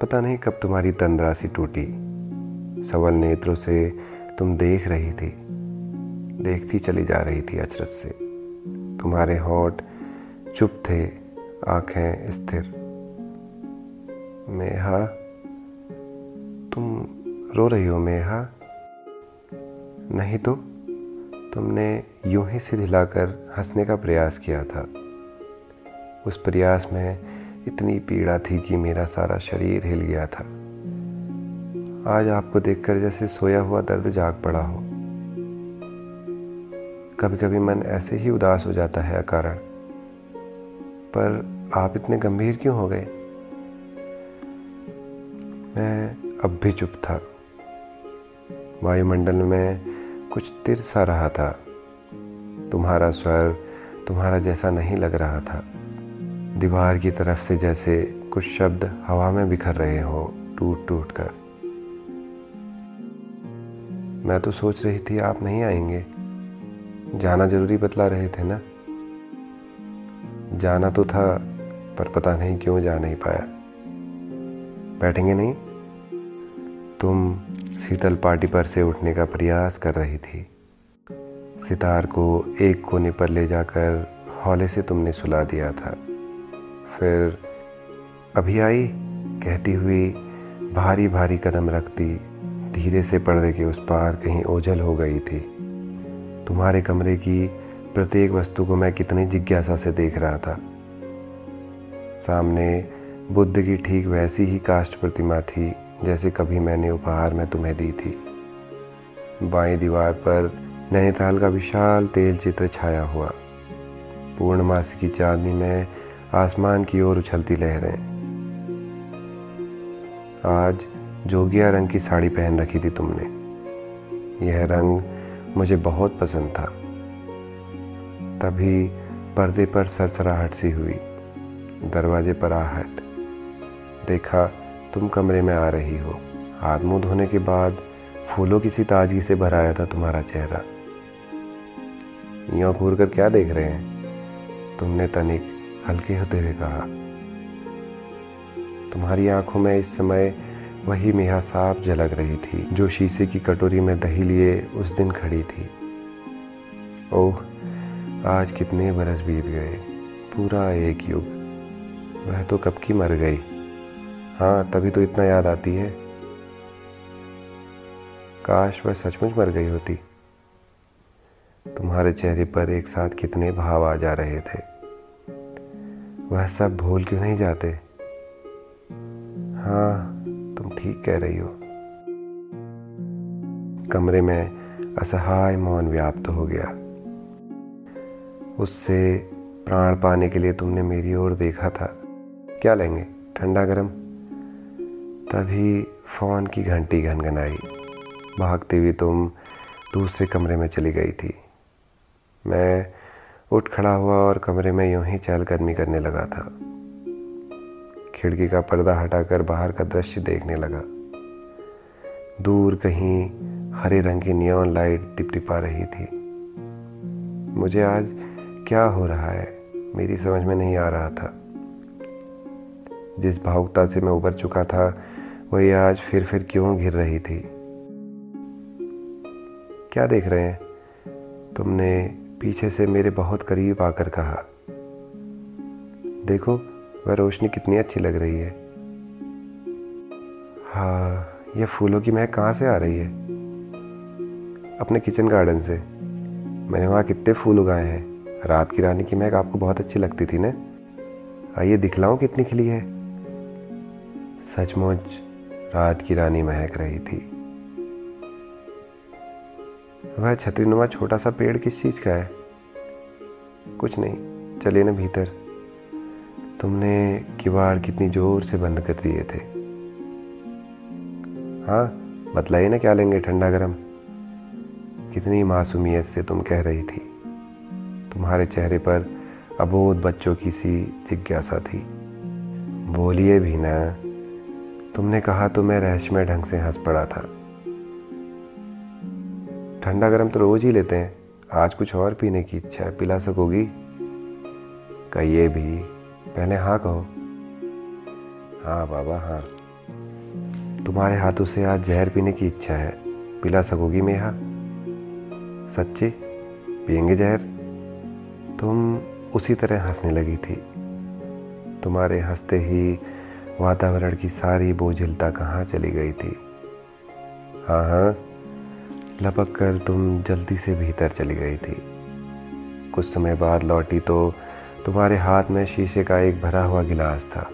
पता नहीं कब तुम्हारी तंद्रा सी टूटी। सवल नेत्रों से तुम देख रही थी। देखती चली जा रही थी अचरज से। तुम्हारे होठ चुप थे, आँखें स्थिर। मेहा, तुम रो रही हो मेहा? नहीं तो तुमने यूँ ही सिर हिलाकर हंसने का प्रयास किया था। उस प्रयास में इतनी पीड़ा थी कि मेरा सारा शरीर हिल गया था। आज आपको देखकर जैसे सोया हुआ दर्द जाग पड़ा हो। कभी कभी मन ऐसे ही उदास हो जाता है अकारण। पर आप इतने गंभीर क्यों हो गए? मैं अब भी चुप था। वायुमंडल में कुछ तिर सा रहा था। तुम्हारा स्वर तुम्हारा जैसा नहीं लग रहा था। दीवार की तरफ़ से जैसे कुछ शब्द हवा में बिखर रहे हो टूट टूट कर। मैं तो सोच रही थी आप नहीं आएँगे। जाना ज़रूरी बतला रहे थे ना? जाना तो था, पर पता नहीं क्यों जा नहीं पाया। बैठेंगे नहीं? तुम शीतल पार्टी पर से उठने का प्रयास कर रही थी। सितार को एक कोने पर ले जाकर हौले से तुमने सुला दिया था। फिर अभी आई, कहती हुई भारी भारी कदम रखती, धीरे से पर्दे के उस पार कहीं ओझल हो गई थी। तुम्हारे कमरे की प्रत्येक वस्तु को मैं कितनी जिज्ञासा से देख रहा था। सामने बुद्ध की ठीक वैसी ही काष्ठ प्रतिमा थी, जैसे कभी मैंने उपहार में तुम्हें दी थी। बाई दीवार पर नैनीताल का विशाल तेल चित्र छाया हुआ। पूर्णमासी की चांदनी में आसमान की ओर उछलती लहरें। आज जोगिया रंग की साड़ी पहन रखी थी तुमने। यह रंग मुझे बहुत पसंद था। तभी पर्दे पर सरसराहट सी हुई। दरवाजे पर आहट। देखा, तुम कमरे में आ रही हो। हाथ मुँह धोने के बाद फूलों की सी ताजगी से भर आया था तुम्हारा चेहरा। यूँ घूर कर क्या देख रहे हैं? तुमने तनिक हल्के होते हुए कहा, तुम्हारी आँखों में इस समय वही मेहा साफ़ झलक रही थी, जो शीशे की कटोरी में दही लिए उस दिन खड़ी थी। ओह, आज कितने बरस बीत गए, पूरा एक युग। वह तो कब की मर गई? हाँ तभी तो इतना याद आती है। काश वह सचमुच मर गई होती। तुम्हारे चेहरे पर एक साथ कितने भाव आ जा रहे थे। वह सब भूल क्यों नहीं जाते? हाँ तुम ठीक कह रही हो। कमरे में असहाय मौन व्याप्त हो गया। उससे प्राण पाने के लिए तुमने मेरी ओर देखा था। क्या लेंगे? ठंडा गरम? तभी फ़ोन की घंटी घनघनाई। भागते हुए तुम दूसरे कमरे में चली गई थी। मैं उठ खड़ा हुआ और कमरे में यूँ ही चहलकदमी करने लगा था। खिड़की का पर्दा हटाकर बाहर का दृश्य देखने लगा। दूर कहीं हरे रंग की नियॉन लाइट टिपटिपा रही थी। मुझे आज क्या हो रहा है, मेरी समझ में नहीं आ रहा था। जिस भावुकता से मैं उबर चुका था, वही आज फिर फिर क्यों घिर रही थी? क्या देख रहे हैं? तुमने पीछे से मेरे बहुत करीब आकर कहा, देखो, वह रोशनी कितनी अच्छी लग रही है। हाँ यह फूलों की महक कहाँ से आ रही है? अपने किचन गार्डन से। मैंने वहाँ कितने फूल उगाए हैं। रात की रानी की महक आपको बहुत अच्छी लगती थी ना? आइए दिखलाऊं कितनी खिली है? सचमुच रात की रानी महक रही थी। वह छतरीनुमा छोटा सा पेड़ किस चीज़ का है? कुछ नहीं, चले ना भीतर। तुमने किवाड़ कितनी ज़ोर से बंद कर दिए थे। हाँ बतलाइए ना क्या लेंगे ठंडा गरम? कितनी मासूमियत से तुम कह रही थी। तुम्हारे चेहरे पर अबोध बच्चों की सी जिज्ञासा थी। बोलिए भी ना, तुमने कहा तो मैं रहस्यमय ढंग से हंस पड़ा था। ठंडा गर्म तो रोज ही लेते हैं। आज कुछ और पीने की इच्छा है, पिला सकोगी? कहिए भी, पहले हाँ कहो। हाँ बाबा हाँ। तुम्हारे हाथों से आज जहर पीने की इच्छा है। पिला सकोगी मेहा? सच्ची? पियेंगे जहर? तुम उसी तरह हंसने लगी थी। तुम्हारे हँसते ही वातावरण की सारी बोझिलता कहाँ चली गई थी? हाँ हाँ। लपक कर तुम जल्दी से भीतर चली गई थी। कुछ समय बाद लौटी तो तुम्हारे हाथ में शीशे का एक भरा हुआ गिलास था।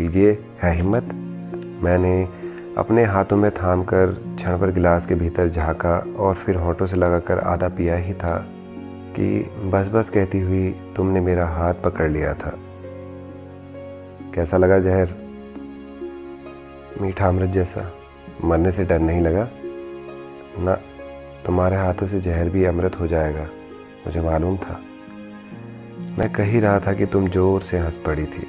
लीजिए, है हिम्मत? मैंने अपने हाथों में थाम कर क्षण पर गिलास के भीतर झांका और फिर होठों से लगाकर आधा पिया ही था कि बस बस कहती हुई तुमने मेरा हाथ पकड़ लिया था। कैसा लगा जहर? मीठा अमृत जैसा। मरने से डर नहीं लगा? ना, तुम्हारे हाथों से जहर भी अमृत हो जाएगा, मुझे मालूम था। मैं कह ही रहा था कि तुम ज़ोर से हंस पड़ी थी।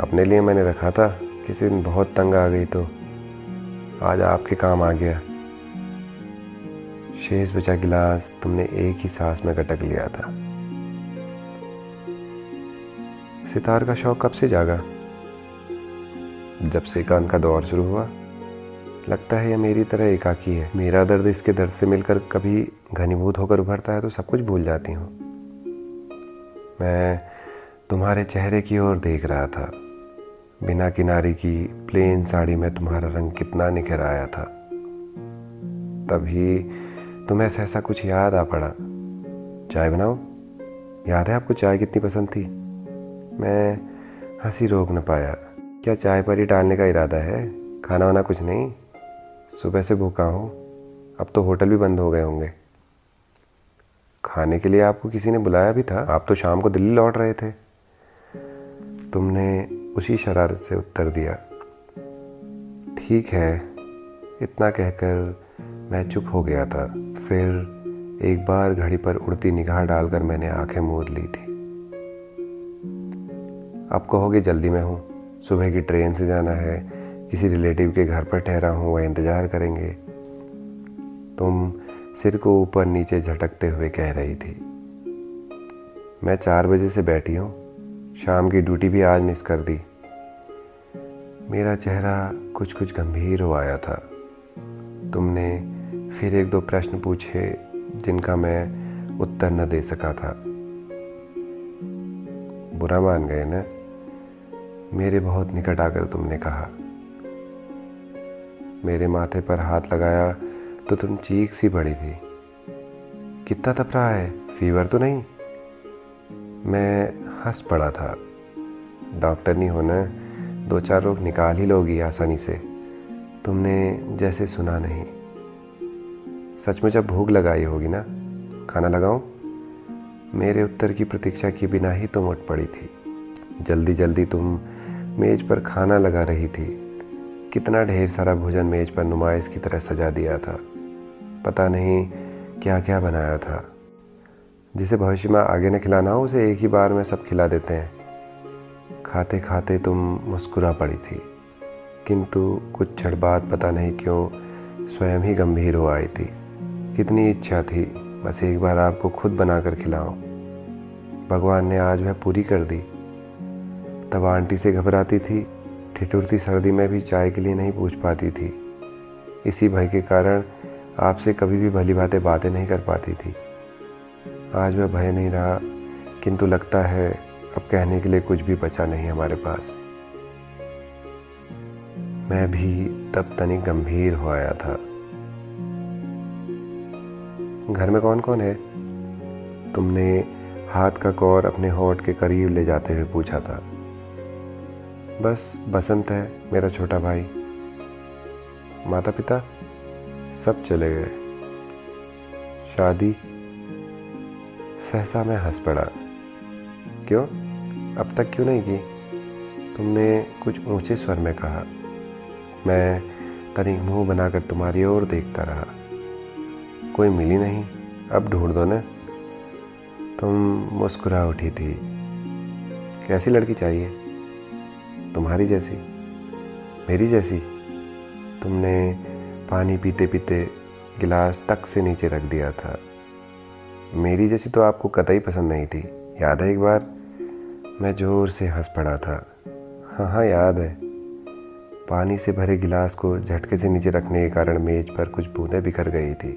अपने लिए मैंने रखा था, किसी दिन बहुत तंग आ गई तो। आज आपके काम आ गया। शेष बचा गिलास तुमने एक ही सांस में कटक लिया था। सितार का शौक कब से जागा? जब से एकांत का दौर शुरू हुआ। लगता है यह मेरी तरह एकाकी है। मेरा दर्द इसके दर्द से मिलकर कभी घनीभूत होकर उभरता है तो सब कुछ भूल जाती हूँ। मैं तुम्हारे चेहरे की ओर देख रहा था। बिना किनारी की प्लेन साड़ी में तुम्हारा रंग कितना निखर आया था। तभी तुम्हें ऐसा कुछ याद आ पड़ा। चाय बनाओ। याद है आपको चाय कितनी पसंद थी? मैं हँसी रोक न पाया। क्या चाय पर ही डालने का इरादा है? खाना वाना कुछ नहीं? सुबह से भूखा हूँ, अब तो होटल भी बंद हो गए होंगे। खाने के लिए आपको किसी ने बुलाया भी था? आप तो शाम को दिल्ली लौट रहे थे। तुमने उसी शरारत से उत्तर दिया। ठीक है, इतना कहकर मैं चुप हो गया था। फिर एक बार घड़ी पर उड़ती निगाह डालकर मैंने आँखें मूद ली थी। अब कहोगे जल्दी में हूँ, सुबह की ट्रेन से जाना है किसी रिलेटिव के घर पर ठहरा हूँ, वह इंतज़ार करेंगे। तुम सिर को ऊपर नीचे झटकते हुए कह रही थी। मैं चार बजे से बैठी हूँ। शाम की ड्यूटी भी आज मिस कर दी। मेरा चेहरा कुछ कुछ गंभीर हो आया था। तुमने फिर एक दो प्रश्न पूछे, जिनका मैं उत्तर न दे सका था। बुरा मान गए ना? मेरे बहुत निकट आकर तुमने कहा। मेरे माथे पर हाथ लगाया तो तुम चीख सी पड़ी थी। कितना तप रहा है? फीवर तो नहीं? मैं हंस पड़ा था। डॉक्टर नहीं होना दो चार रोग निकाल ही लोगी आसानी से। तुमने जैसे सुना नहीं। सच में जब भूख लगाई होगी ना, खाना लगाऊँ? मेरे उत्तर की प्रतीक्षा के बिना ही तुम उठ पड़ी थी। जल्दी जल्दी तुम मेज पर खाना लगा रही थी। कितना ढेर सारा भोजन मेज पर नुमाइश की तरह सजा दिया था। पता नहीं क्या क्या बनाया था। जिसे भविष्य में आगे न खिलाना हो, उसे एक ही बार में सब खिला देते हैं। खाते खाते तुम मुस्कुरा पड़ी थी। किंतु कुछ क्षण बाद पता नहीं क्यों स्वयं ही गंभीर हो आई थी। कितनी इच्छा थी, बस एक बार आपको खुद बनाकर खिलाओ भगवान ने आज वह पूरी कर दी। तब आंटी से घबराती थी ठिठुरती सर्दी में भी चाय के लिए नहीं पूछ पाती थी। इसी भय के कारण आपसे कभी भी भली बातें बातें नहीं कर पाती थी। आज वह भय नहीं रहा, किंतु लगता है अब कहने के लिए कुछ भी बचा नहीं हमारे पास। मैं भी तब तनिक गंभीर हो आया था। घर में कौन कौन है? तुमने हाथ का कौर अपने होठ के करीब ले जाते हुए पूछा था। बस बसंत है, मेरा छोटा भाई। माता पिता सब चले गए। शादी सहसा मैं हंस पड़ा। क्यों? अब तक क्यों नहीं की? तुमने कुछ ऊँचे स्वर में कहा। मैं तनिक मुँह बनाकर तुम्हारी ओर देखता रहा। कोई मिली नहीं, अब ढूंढ दो ना। तुम मुस्कुरा उठी थी। कैसी लड़की चाहिए? तुम्हारी जैसी, मेरी जैसी, तुमने पानी पीते पीते गिलास टक से नीचे रख दिया था। मेरी जैसी तो आपको कतई पसंद नहीं थी। याद है एक बार, मैं ज़ोर से हंस पड़ा था। हाँ हाँ याद है। पानी से भरे गिलास को झटके से नीचे रखने के कारण मेज पर कुछ बूंदें बिखर गई थी।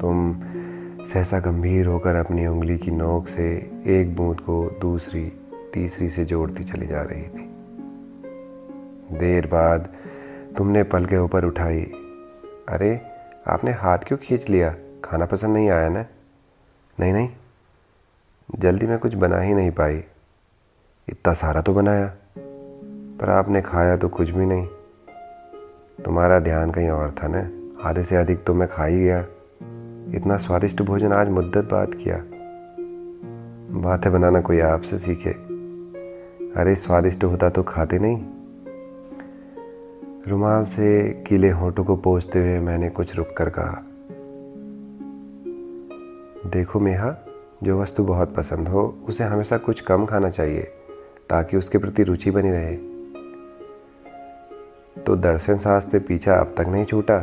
तुम सहसा गंभीर होकर अपनी उंगली की नोक से एक बूंद को दूसरी, तीसरी से जोड़ती चली जा रही थी। देर बाद तुमने पल के ऊपर उठाई। अरे, आपने हाथ क्यों खींच लिया? खाना पसंद नहीं आया ना? नहीं नहीं। जल्दी में कुछ बना ही नहीं पाई। इतना सारा तो बनाया, पर आपने खाया तो कुछ भी नहीं। तुम्हारा ध्यान कहीं और था ना? आधे से अधिक तो मैं खा ही गया। इतना स्वादिष्ट भोजन आज मुद्दत बाद किया। बातें बनाना कोई आपसे सीखे। अरे, स्वादिष्ट होता तो खाते नहीं। रुमाल से गीले होठों को पोछते हुए मैंने कुछ रुक कर कहा, देखो मेहा, जो वस्तु बहुत पसंद हो, उसे हमेशा कुछ कम खाना चाहिए, ताकि उसके प्रति रुचि बनी रहे। तो दर्शन शास्त्र पीछा अब तक नहीं छूटा।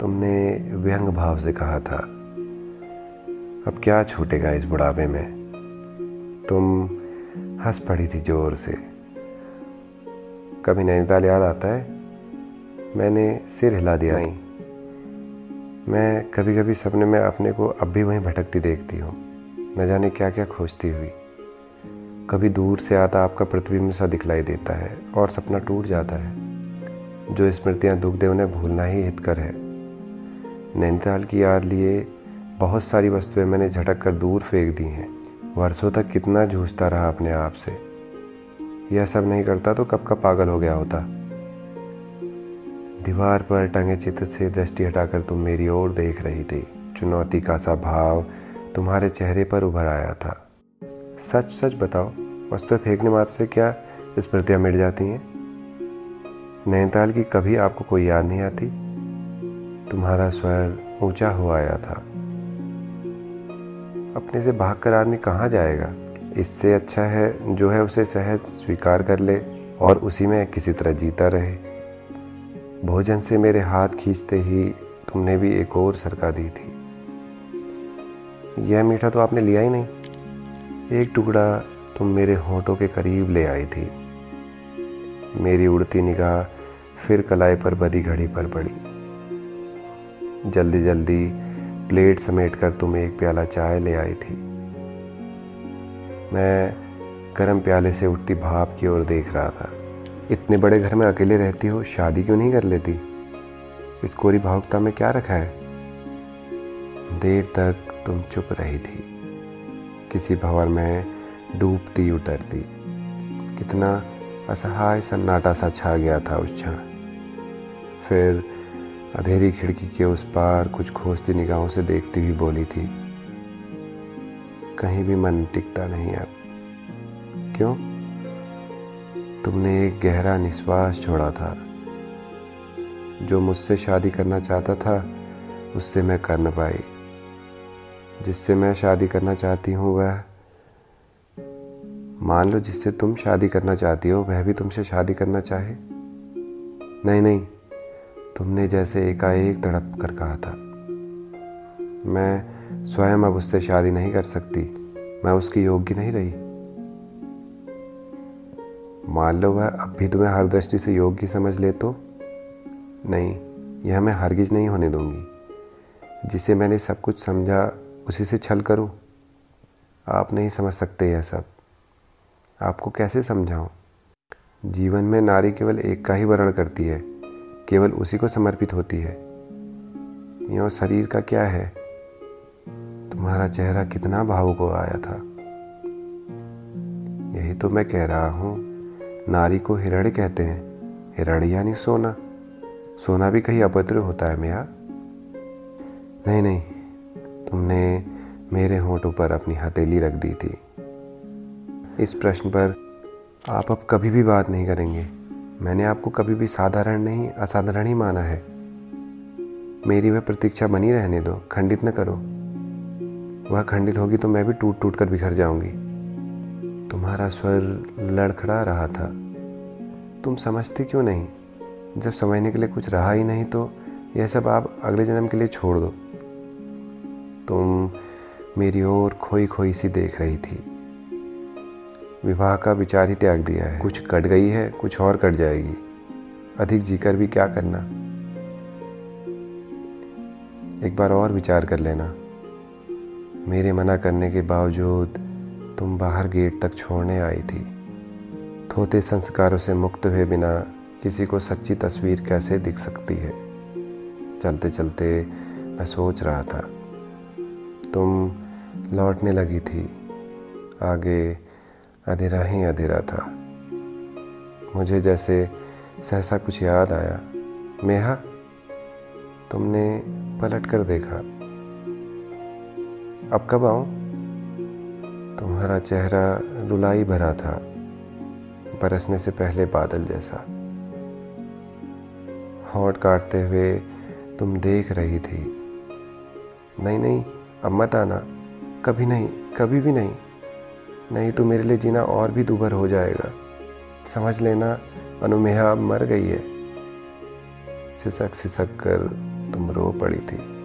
तुमने व्यंग भाव से कहा था। अब क्या छूटेगा इस बुढ़ापे में? तुम हंस पड़ी थी ज़ोर से। कभी नैनीताल याद आता है? मैंने सिर हिला दिया ही मैं कभी कभी सपने में अपने को अब भी वहीं भटकती देखती हूँ। न जाने क्या क्या खोजती हुई। कभी दूर से आता आपका प्रतिबिंब सा दिखलाई देता है और सपना टूट जाता है। जो स्मृतियाँ दुख दे उन्हें भूलना ही हितकर है। नैनीताल की याद लिए बहुत सारी वस्तुएँ मैंने झटक कर दूर फेंक दी हैं। वर्षों तक कितना जूझता रहा अपने आप से। यह सब नहीं करता तो कब का पागल हो गया होता। दीवार पर टंगे चित्र से दृष्टि हटाकर तुम मेरी ओर देख रही थी। चुनौती का सा भाव तुम्हारे चेहरे पर उभर आया था। सच सच बताओ वस्तु फेंकने मात्र से क्या स्मृतियाँ मिट जाती हैं? नैनीताल की कभी आपको कोई याद नहीं आती? तुम्हारा स्वर ऊँचा हो आया था। अपने से भागकर आदमी कहाँ जाएगा? इससे अच्छा है जो है उसे सहज स्वीकार कर ले और उसी में किसी तरह जीता रहे। भोजन से मेरे हाथ खींचते ही तुमने भी एक और सरका दी थी। यह मीठा तो आपने लिया ही नहीं। एक टुकड़ा तुम मेरे होठों के करीब ले आई थी। मेरी उड़ती निगाह फिर कलाई पर बदी घड़ी पर पड़ी। जल्दी जल्दी प्लेट समेट कर तुम एक प्याला चाय ले आई थी। मैं गर्म प्याले से उठती भाप की ओर देख रहा था। इतने बड़े घर में अकेले रहती हो, शादी क्यों नहीं कर लेती? इस कोरी भावुकता में क्या रखा है? देर तक तुम चुप रही थी। किसी भवन में डूबती उतरती। कितना असहाय सन्नाटा सा छा गया था उस क्षण। फिर अंधेरी खिड़की के उस पार कुछ खोजती निगाहों से देखती हुई बोली थी कहीं भी मन टिकता नहीं अब क्यों? तुमने एक गहरा निश्वास छोड़ा था। जो मुझसे शादी करना चाहता था, उससे मैं कर न पाई। जिससे मैं शादी करना चाहती हूँ, वह मान लो जिससे तुम शादी करना चाहती हो, वह भी तुमसे शादी करना चाहे। नहीं नहीं, तुमने जैसे एकाएक तड़प कर कहा था। मैं स्वयं अब उससे शादी नहीं कर सकती। मैं उसकी योग्य नहीं रही। मान लो वह अब भी तुम्हें हर दृष्टि से योग्य समझ ले तो? नहीं, यह मैं हरगिज नहीं होने दूँगी। जिसे मैंने सब कुछ समझा, उसी से छल करूँ? आप नहीं समझ सकते यह सब। आपको कैसे समझाऊं? जीवन में नारी केवल एक का ही वर्ण करती है, केवल उसी को समर्पित होती है। यो शरीर का क्या है? तुम्हारा चेहरा कितना भावुक हो आया था। यही तो मैं कह रहा हूँ, नारी को हिरण कहते हैं। हिरण्य यानी सोना। सोना भी कहीं अभद्र होता है मेरा नहीं नहीं, तुमने मेरे होठों पर अपनी हथेली रख दी थी। इस प्रश्न पर आप अब कभी भी बात नहीं करेंगे। मैंने आपको कभी भी साधारण नहीं, असाधारण ही माना है। मेरी वह प्रतीक्षा बनी रहने दो, खंडित न करो। वह खंडित होगी तो मैं भी टूट टूट कर बिखर जाऊँगी। तुम्हारा स्वर लड़खड़ा रहा था। तुम समझते क्यों नहीं? जब समझने के लिए कुछ रहा ही नहीं तो यह सब आप अगले जन्म के लिए छोड़ दो। तुम मेरी ओर खोई खोई सी देख रही थी। विवाह का विचार ही त्याग दिया है। कुछ कट गई है, कुछ और कट जाएगी। अधिक जीकर भी क्या करना? एक बार और विचार कर लेना। मेरे मना करने के बावजूद तुम बाहर गेट तक छोड़ने आई थी। थोते संस्कारों से मुक्त हुए बिना किसी को सच्ची तस्वीर कैसे दिख सकती है? चलते चलते मैं सोच रहा था। तुम लौटने लगी थी। आगे अंधेरा ही अंधेरा था। मुझे जैसे सहसा कुछ याद आया। मेहा, तुमने पलट कर देखा। अब कब आऊँ तुम्हारा चेहरा रुलाई भरा था, बरसने से पहले बादल जैसा। होंठ काटते हुए तुम देख रही थी। नहीं नहीं अब मत आना। कभी नहीं, कभी भी नहीं। नहीं तो मेरे लिए जीना और भी दुभर हो जाएगा। समझ लेना, अनुमेहा अब मर गई है। सिसक सिसक कर तुम रो पड़ी थी।